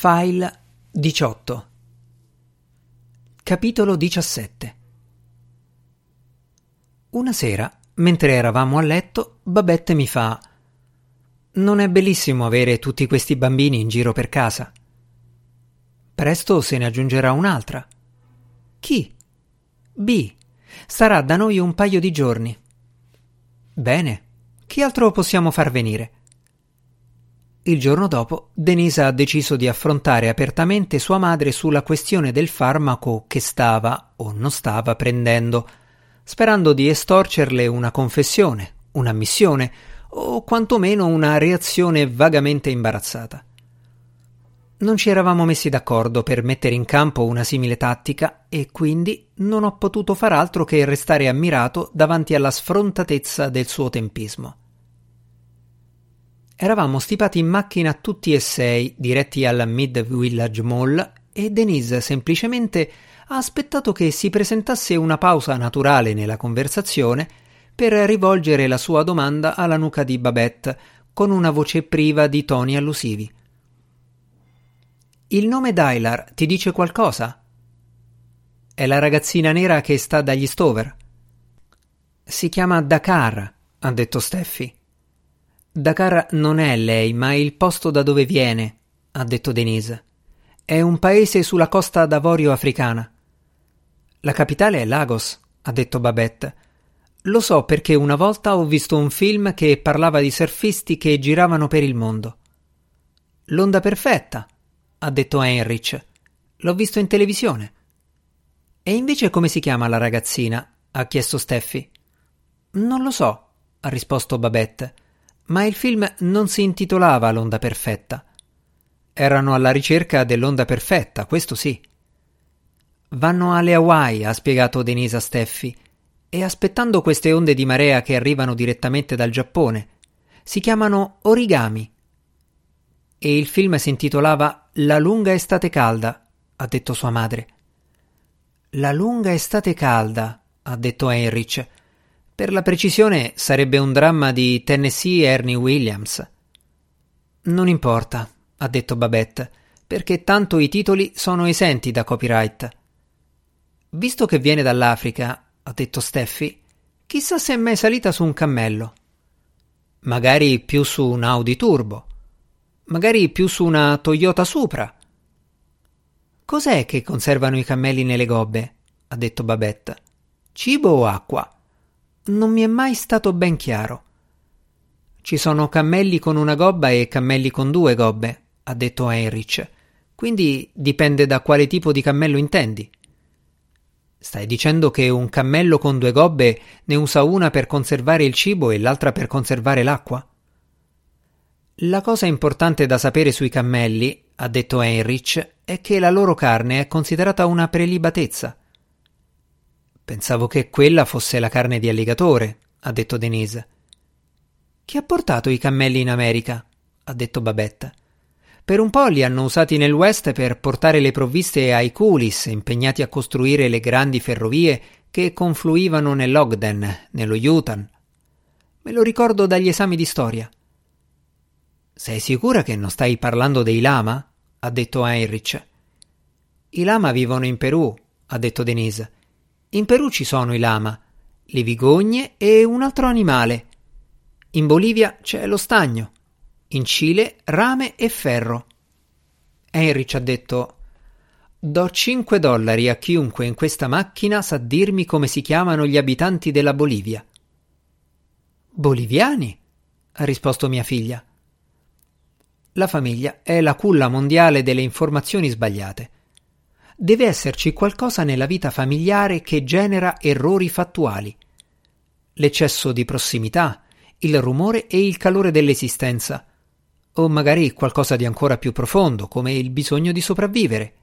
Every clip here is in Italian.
File 18 Capitolo 17 Una sera, mentre eravamo a letto, Babette mi fa Non è bellissimo avere tutti questi bambini in giro per casa? Presto se ne aggiungerà un'altra. Chi? B. Starà da noi un paio di giorni. Bene. Chi altro possiamo far venire? Il giorno dopo, Denise ha deciso di affrontare apertamente sua madre sulla questione del farmaco che stava o non stava prendendo, sperando di estorcerle una confessione, un'ammissione o quantomeno una reazione vagamente imbarazzata. Non ci eravamo messi d'accordo per mettere in campo una simile tattica e quindi non ho potuto far altro che restare ammirato davanti alla sfrontatezza del suo tempismo. Eravamo stipati in macchina tutti e sei, diretti alla Mid Village Mall, e Denise semplicemente ha aspettato che si presentasse una pausa naturale nella conversazione per rivolgere la sua domanda alla nuca di Babette con una voce priva di toni allusivi. Il nome Dylar ti dice qualcosa? È la ragazzina nera che sta dagli Stover. Si chiama Dakar, ha detto Steffi. Dakar non è lei, ma il posto da dove viene, ha detto Denise. È un paese sulla costa d'Avorio africana. La capitale è Lagos, ha detto Babette. Lo so perché una volta ho visto un film che parlava di surfisti che giravano per il mondo. L'onda perfetta, ha detto Heinrich. L'ho visto in televisione. E invece come si chiama la ragazzina? ha chiesto Steffi. Non lo so, ha risposto Babette ma il film non si intitolava L'onda perfetta. Erano alla ricerca dell'onda perfetta, questo sì. Vanno alle Hawaii, ha spiegato Denise a Steffi, e aspettando queste onde di marea che arrivano direttamente dal Giappone. Si chiamano origami. E il film si intitolava La lunga estate calda, ha detto sua madre. La lunga estate calda, ha detto Heinrich. Per la precisione sarebbe un dramma di Tennessee Ernie Williams. Non importa, ha detto Babette, perché tanto i titoli sono esenti da copyright. Visto che viene dall'Africa, ha detto Steffi, chissà se è mai salita su un cammello. Magari più su un Audi Turbo. Magari più su una Toyota Supra. Cos'è che conservano i cammelli nelle gobbe? ha detto Babette. Cibo o acqua? Non mi è mai stato ben chiaro. Ci sono cammelli con una gobba e cammelli con due gobbe, ha detto Heinrich. Quindi dipende da quale tipo di cammello intendi. Stai dicendo che un cammello con due gobbe ne usa una per conservare il cibo e l'altra per conservare l'acqua? La cosa importante da sapere sui cammelli, ha detto Heinrich, è che la loro carne è considerata una prelibatezza. Pensavo che quella fosse la carne di alligatore, ha detto Denise. Chi ha portato i cammelli in America? ha detto Babetta. Per un po' li hanno usati nel West per portare le provviste ai coolies impegnati a costruire le grandi ferrovie che confluivano nell'Ogden, nello Utah. Me lo ricordo dagli esami di storia. Sei sicura che non stai parlando dei lama? ha detto Heinrich. I lama vivono in Perù, ha detto Denise. In Perù ci sono i lama, le vigogne e un altro animale. In Bolivia c'è lo stagno. In Cile rame e ferro. Heinrich ha detto Do 5 dollari a chiunque in questa macchina sa dirmi come si chiamano gli abitanti della Bolivia. Boliviani? ha risposto mia figlia. La famiglia è la culla mondiale delle informazioni sbagliate deve esserci qualcosa nella vita familiare che genera errori fattuali. L'eccesso di prossimità, il rumore e il calore dell'esistenza, o magari qualcosa di ancora più profondo, come il bisogno di sopravvivere.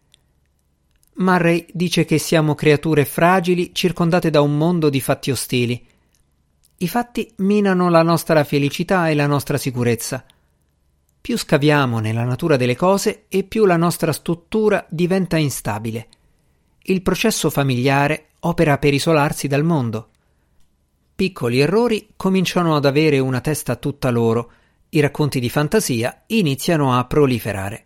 Murray dice che siamo creature fragili circondate da un mondo di fatti ostili. I fatti minano la nostra felicità e la nostra sicurezza. Più scaviamo nella natura delle cose e più la nostra struttura diventa instabile. Il processo familiare opera per isolarsi dal mondo. Piccoli errori cominciano ad avere una testa tutta loro, i racconti di fantasia iniziano a proliferare.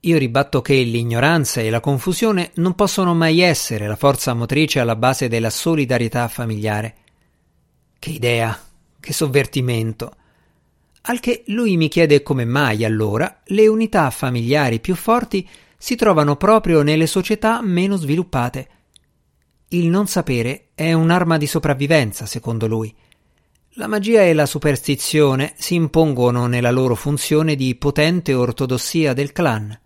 Io ribatto che l'ignoranza e la confusione non possono mai essere la forza motrice alla base della solidarietà familiare. Che idea, che sovvertimento. Al che lui mi chiede come mai allora le unità familiari più forti si trovano proprio nelle società meno sviluppate. Il non sapere è un'arma di sopravvivenza, secondo lui. La magia e la superstizione si impongono nella loro funzione di potente ortodossia del clan.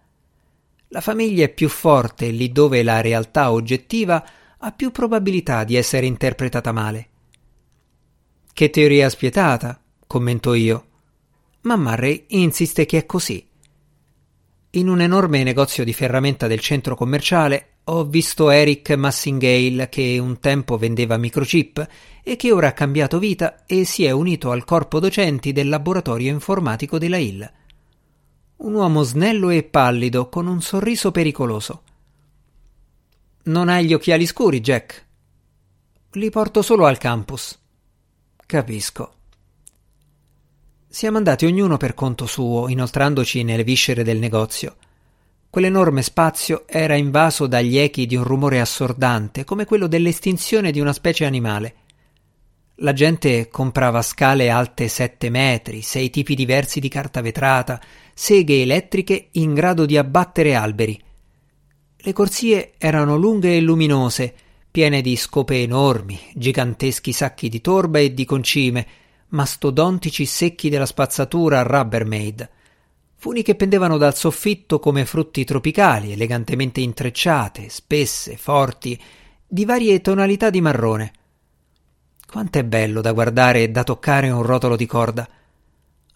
La famiglia è più forte lì dove la realtà oggettiva ha più probabilità di essere interpretata male. Che teoria spietata, commento io. Ma Murray insiste che è così. In un enorme negozio di ferramenta del centro commerciale ho visto Eric Massingale che un tempo vendeva microchip e che ora ha cambiato vita e si è unito al corpo docenti del laboratorio informatico della Hill. Un uomo snello e pallido con un sorriso pericoloso. Non hai gli occhiali scuri, Jack? Li porto solo al campus. Capisco. Siamo andati ognuno per conto suo, inoltrandoci nelle viscere del negozio. Quell'enorme spazio era invaso dagli echi di un rumore assordante, come quello dell'estinzione di una specie animale. La gente comprava scale alte sette metri, sei tipi diversi di carta vetrata, seghe elettriche in grado di abbattere alberi. Le corsie erano lunghe e luminose, piene di scope enormi, giganteschi sacchi di torba e di concime, mastodontici secchi della spazzatura Rubbermaid funi che pendevano dal soffitto come frutti tropicali, elegantemente intrecciate, spesse, forti, di varie tonalità di marrone. Quanto è bello da guardare e da toccare un rotolo di corda.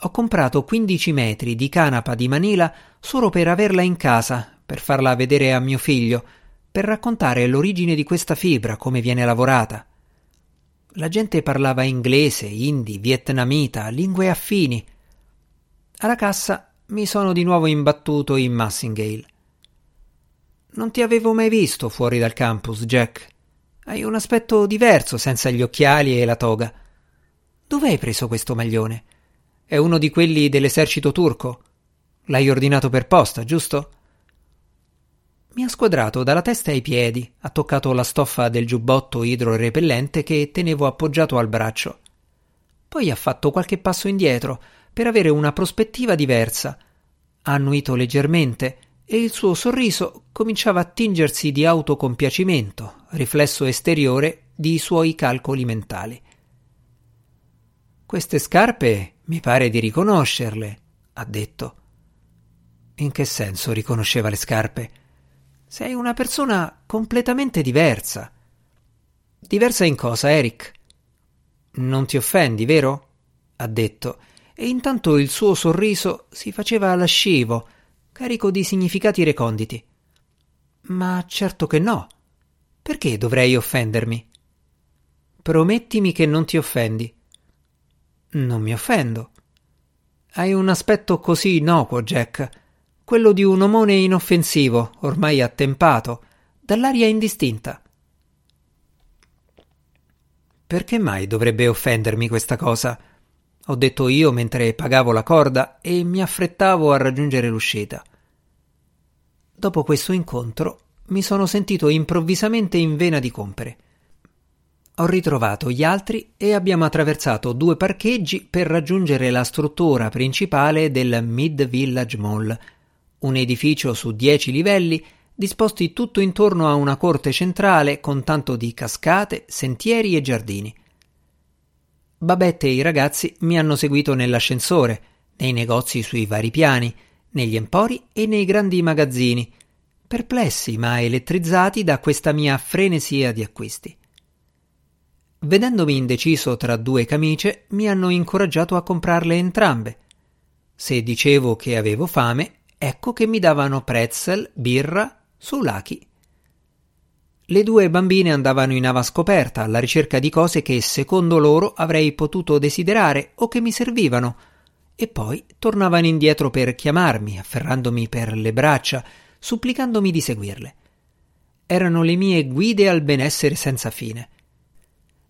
Ho comprato 15 metri di canapa di Manila solo per averla in casa, per farla vedere a mio figlio, per raccontare l'origine di questa fibra, come viene lavorata. La gente parlava inglese, hindi, vietnamita, lingue affini. Alla cassa mi sono di nuovo imbattuto in Massingale. Non ti avevo mai visto fuori dal campus, Jack. Hai un aspetto diverso senza gli occhiali e la toga. Dove hai preso questo maglione? È uno di quelli dell'esercito turco. L'hai ordinato per posta, giusto? Mi ha squadrato dalla testa ai piedi, ha toccato la stoffa del giubbotto idrorepellente che tenevo appoggiato al braccio. Poi ha fatto qualche passo indietro, per avere una prospettiva diversa. Ha annuito leggermente e il suo sorriso cominciava a tingersi di autocompiacimento, riflesso esteriore di suoi calcoli mentali. Queste scarpe mi pare di riconoscerle, ha detto. In che senso riconosceva le scarpe? Sei una persona completamente diversa. Diversa in cosa, Eric? Non ti offendi, vero? ha detto e intanto il suo sorriso si faceva lascivo, carico di significati reconditi. Ma certo che no. Perché dovrei offendermi? Promettimi che non ti offendi. Non mi offendo. Hai un aspetto così innocuo, Jack, quello di un omone inoffensivo, ormai attempato, dall'aria indistinta. Perché mai dovrebbe offendermi questa cosa? ho detto io mentre pagavo la corda e mi affrettavo a raggiungere l'uscita. Dopo questo incontro mi sono sentito improvvisamente in vena di compere. Ho ritrovato gli altri e abbiamo attraversato due parcheggi per raggiungere la struttura principale del Mid Village Mall, un edificio su dieci livelli disposti tutto intorno a una corte centrale con tanto di cascate, sentieri e giardini. Babette e i ragazzi mi hanno seguito nell'ascensore, nei negozi sui vari piani, negli empori e nei grandi magazzini, perplessi ma elettrizzati da questa mia frenesia di acquisti. Vedendomi indeciso tra due camicie, mi hanno incoraggiato a comprarle entrambe. Se dicevo che avevo fame, ecco che mi davano pretzel, birra, sulaki le due bambine andavano in ava scoperta alla ricerca di cose che secondo loro avrei potuto desiderare o che mi servivano, e poi tornavano indietro per chiamarmi, afferrandomi per le braccia, supplicandomi di seguirle. Erano le mie guide al benessere senza fine.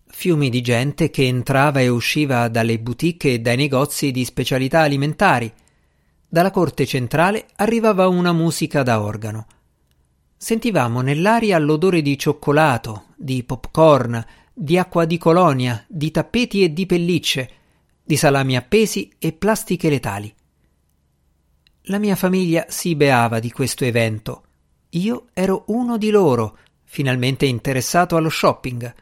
Fiumi di gente che entrava e usciva dalle boutique e dai negozi di specialità alimentari, dalla corte centrale arrivava una musica da organo. Sentivamo nell'aria l'odore di cioccolato, di popcorn, di acqua di colonia, di tappeti e di pellicce, di salami appesi e plastiche letali. La mia famiglia si beava di questo evento. Io ero uno di loro, finalmente interessato allo shopping.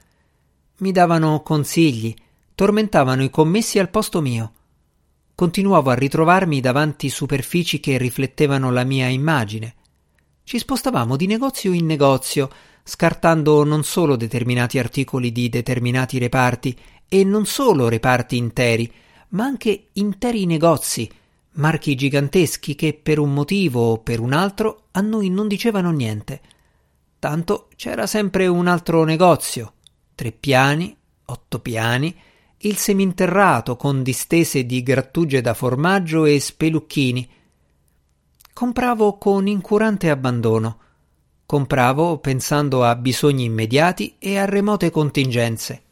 Mi davano consigli, tormentavano i commessi al posto mio. Continuavo a ritrovarmi davanti superfici che riflettevano la mia immagine. Ci spostavamo di negozio in negozio, scartando non solo determinati articoli di determinati reparti, e non solo reparti interi, ma anche interi negozi, marchi giganteschi che per un motivo o per un altro a noi non dicevano niente. Tanto c'era sempre un altro negozio, tre piani, otto piani, il seminterrato con distese di grattugie da formaggio e spelucchini. Compravo con incurante abbandono. Compravo pensando a bisogni immediati e a remote contingenze.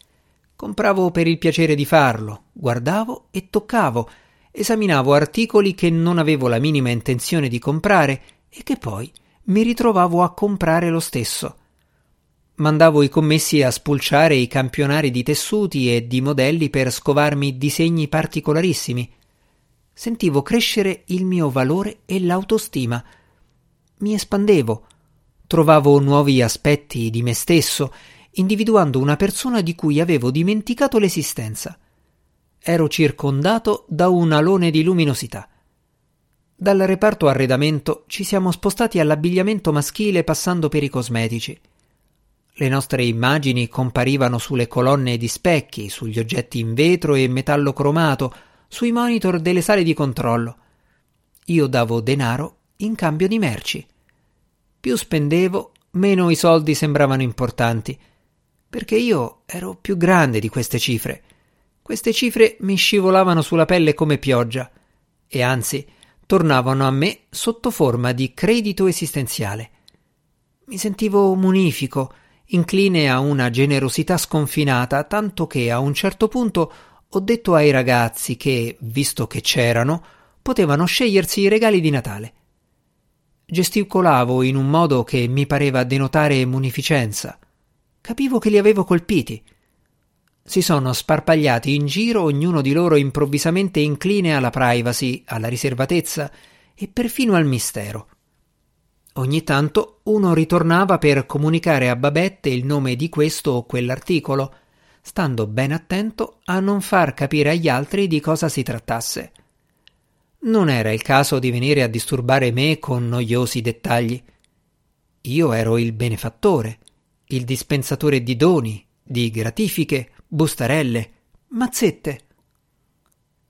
Compravo per il piacere di farlo, guardavo e toccavo, esaminavo articoli che non avevo la minima intenzione di comprare e che poi mi ritrovavo a comprare lo stesso. Mandavo i commessi a spulciare i campionari di tessuti e di modelli per scovarmi disegni particolarissimi. Sentivo crescere il mio valore e l'autostima. Mi espandevo, trovavo nuovi aspetti di me stesso, individuando una persona di cui avevo dimenticato l'esistenza ero circondato da un alone di luminosità. Dal reparto arredamento ci siamo spostati all'abbigliamento maschile passando per i cosmetici. Le nostre immagini comparivano sulle colonne di specchi, sugli oggetti in vetro e metallo cromato, sui monitor delle sale di controllo. Io davo denaro in cambio di merci. Più spendevo, meno i soldi sembravano importanti, perché io ero più grande di queste cifre. Queste cifre mi scivolavano sulla pelle come pioggia e anzi tornavano a me sotto forma di credito esistenziale. Mi sentivo munifico, incline a una generosità sconfinata, tanto che a un certo punto ho detto ai ragazzi che, visto che c'erano, potevano scegliersi i regali di Natale. Gesticolavo in un modo che mi pareva denotare munificenza. Capivo che li avevo colpiti si sono sparpagliati in giro, ognuno di loro improvvisamente incline alla privacy, alla riservatezza e perfino al mistero. Ogni tanto uno ritornava per comunicare a Babette il nome di questo o quell'articolo, stando ben attento a non far capire agli altri di cosa si trattasse. Non era il caso di venire a disturbare me con noiosi dettagli. Io ero il benefattore, il dispensatore di doni, di gratifiche, bustarelle, mazzette.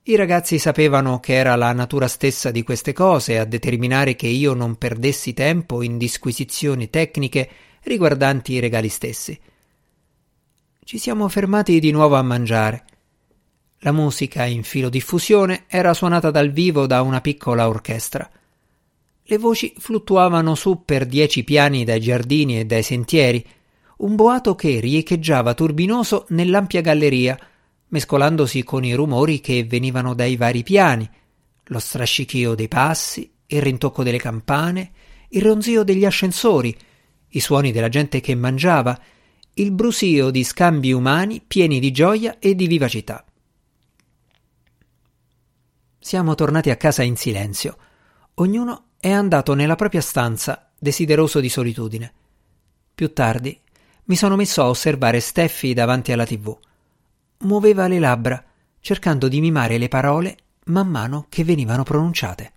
I ragazzi sapevano che era la natura stessa di queste cose a determinare che io non perdessi tempo in disquisizioni tecniche riguardanti i regali stessi. Ci siamo fermati di nuovo a mangiare. La musica in filodiffusione era suonata dal vivo da una piccola orchestra. Le voci fluttuavano su per dieci piani dai giardini e dai sentieri, un boato che riecheggiava turbinoso nell'ampia galleria, mescolandosi con i rumori che venivano dai vari piani, lo strascichio dei passi, il rintocco delle campane, il ronzio degli ascensori, i suoni della gente che mangiava, il brusio di scambi umani pieni di gioia e di vivacità. Siamo tornati a casa in silenzio. Ognuno è andato nella propria stanza, desideroso di solitudine. Più tardi mi sono messo a osservare Steffi davanti alla tv. Muoveva le labbra, cercando di mimare le parole man mano che venivano pronunciate.